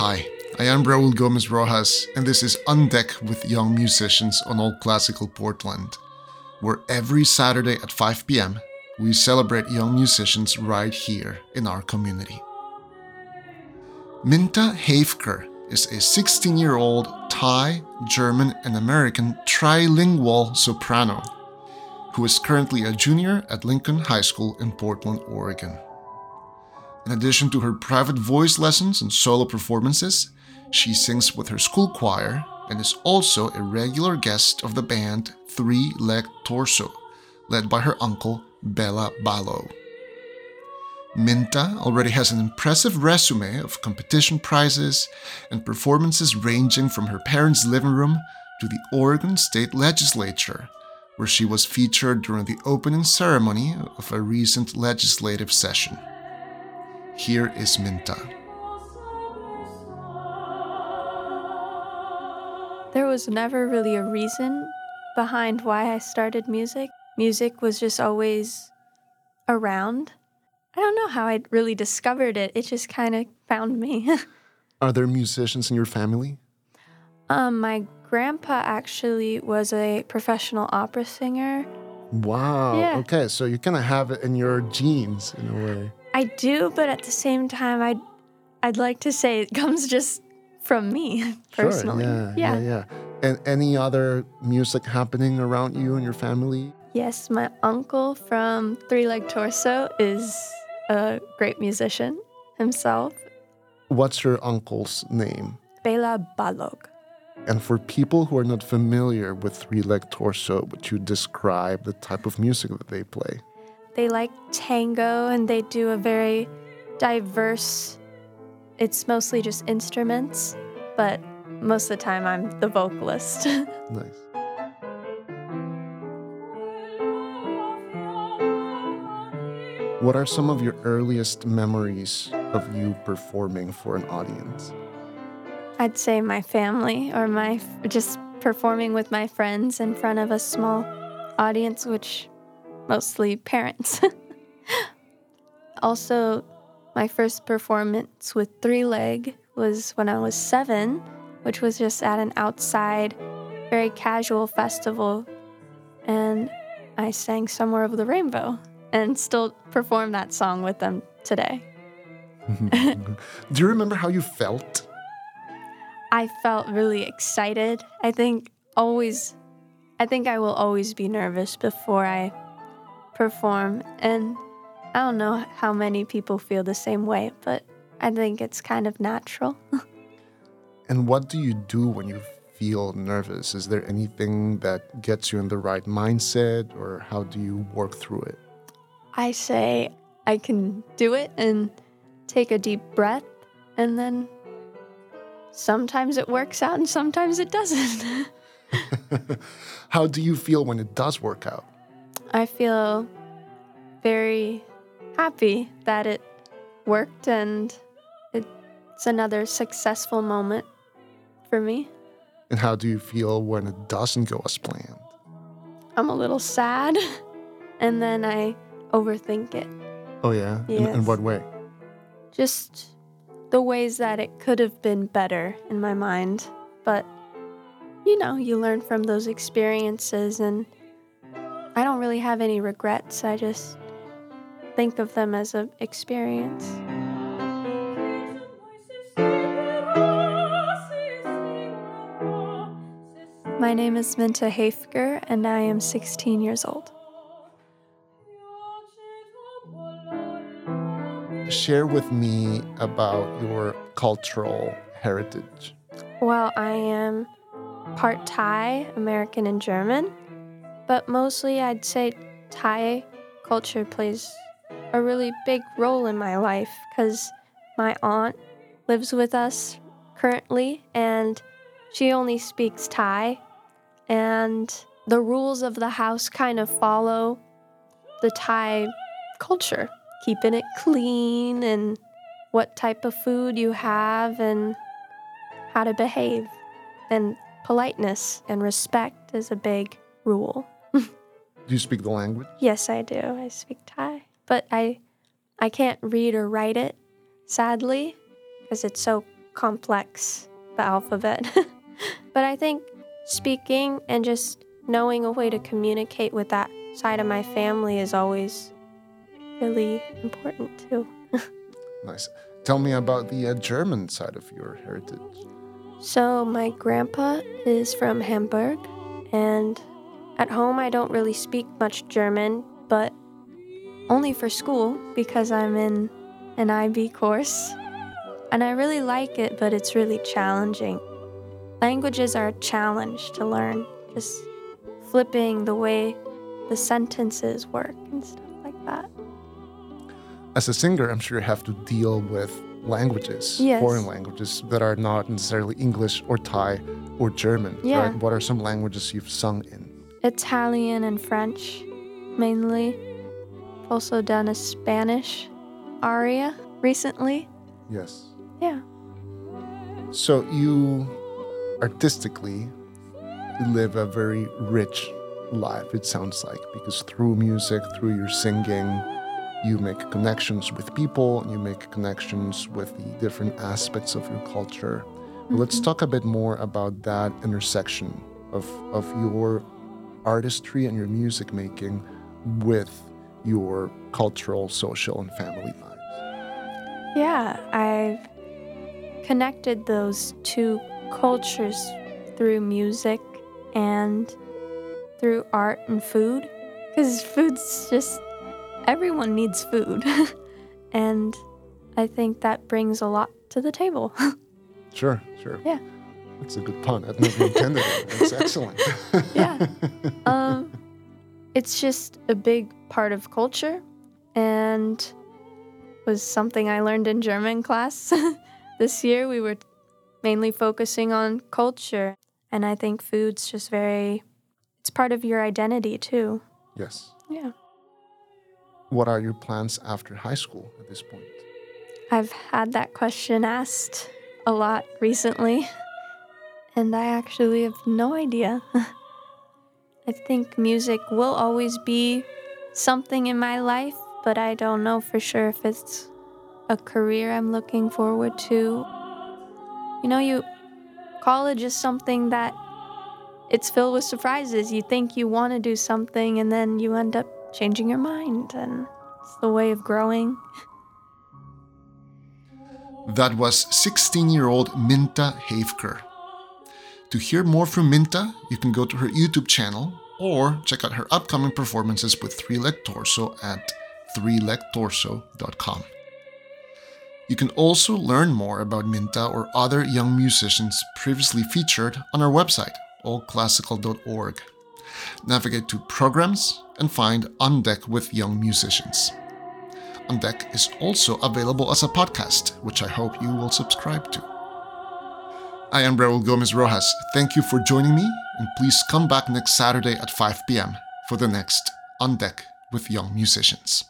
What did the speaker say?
Hi, I am Raul Gomez Rojas, and this is On Deck with Young Musicians on All Classical Portland, where every Saturday at 5 p.m. we celebrate young musicians right here in our community. Minntah Haefker is a 16 year old Thai, German, and American trilingual soprano who is currently a junior at Lincoln High School in Portland, Oregon. In addition to her private voice lessons and solo performances, she sings with her school choir and is also a regular guest of the band Three Leg Torso, led by her uncle Bela Balog. Minntah already has an impressive resume of competition prizes and performances ranging from her parents' living room to the Oregon State Legislature, where she was featured during the opening ceremony of a recent legislative session. Here is Minntah. There was never really a reason behind why I started music. Music was just always around. I don't know how I really discovered it. It just kind of found me. Are there musicians in your family? um, my grandpa actually was a professional opera singer. Wow. Yeah. Okay, so you kind of have it in your genes in a way. I do, but at the same time, I'd I'd like to say it comes just from me personally. Sure, yeah, yeah, yeah. And any other music happening around you and your family? Yes, my uncle from Three Leg Torso is a great musician himself. What's your uncle's name? Bela Balog. And for people who are not familiar with Three Leg Torso, would you describe the type of music that they play? They like tango and they do a very diverse, it's mostly just instruments, but most of the time I'm the vocalist. Nice. What are some of your earliest memories of you performing for an audience? I'd say my family or my just performing with my friends in front of a small audience, which mostly parents. also, my first performance with Three Leg was when I was seven, which was just at an outside, very casual festival. And I sang Somewhere Over the Rainbow and still perform that song with them today. Do you remember how you felt? I felt really excited. I think always, I think I will always be nervous before I perform. And I don't know how many people feel the same way, but I think it's kind of natural. And what do you do when you feel nervous? Is there anything that gets you in the right mindset, or how do you work through it? I say I can do it and take a deep breath, and then sometimes it works out and sometimes it doesn't. how do you feel when it does work out? I feel very happy that it worked and it's another successful moment for me. And how do you feel when it doesn't go as planned? I'm a little sad and then I overthink it. Oh, yeah? In, in what way? Just the ways that it could have been better in my mind. But, you know, you learn from those experiences, and I don't really have any regrets. I just think of them as an experience. My name is Minntah Haefker, and I am 16 years old. Share with me about your cultural heritage. Well, I am part Thai, American, and German, but mostly I'd say Thai culture plays a really big role in my life because my aunt lives with us currently and she only speaks Thai, and the rules of the house kind of follow the Thai culture, keeping it clean and what type of food you have and how to behave. And politeness and respect is a big rule. Do you speak the language? Yes, I do. I speak Thai, but I I can't read or write it, sadly, because it's so complex, the alphabet. but I think speaking and just knowing a way to communicate with that side of my family is always really important too. nice. Tell me about the uh, German side of your heritage. So, my grandpa is from Hamburg, and at home I don't really speak much German, but only for school because I'm in an IB course. And I really like it, but it's really challenging. Languages are a challenge to learn, just flipping the way the sentences work and stuff like that. As a singer, I'm sure you have to deal with languages, yes. foreign languages that are not necessarily English or Thai or German. Yeah. Right? What are some languages you've sung in? Italian and French, mainly. Also done a Spanish aria recently. Yes. Yeah. So you artistically live a very rich life, it sounds like, because through music, through your singing, you make connections with people, and you make connections with the different aspects of your culture. Mm-hmm. Let's talk a bit more about that intersection of, of your artistry and your music making with your cultural, social, and family lives. Yeah, I've connected those two cultures through music and through art and food because food's just everyone needs food. And i think that brings a lot to the table. Sure sure. Yeah that's a good pun i've never intended it that's excellent yeah um it's just a big part of culture and was something i learned in german class this year we were mainly focusing on culture and i think food's just very it's part of your identity too. Yes. Yeah. What are your plans after high school at this point? I've had that question asked a lot recently, and I actually have no idea. I think music will always be something in my life, but I don't know for sure if it's a career I'm looking forward to. You know, you college is something that it's filled with surprises. You think you want to do something, and then you end up changing your mind, and it's the way of growing. That was 16 year old Minntah Haefker. To hear more from Minntah, you can go to her YouTube channel or check out her upcoming performances with Three Leg Torso at threelegtorso.com. You can also learn more about Minntah or other young musicians previously featured on our website, allclassical.org. Navigate to Programs and find On Deck with Young Musicians. On Deck is also available as a podcast, which I hope you will subscribe to. I am Raul Gomez Rojas. Thank you for joining me, and please come back next Saturday at 5 p.m. for the next On Deck with Young Musicians.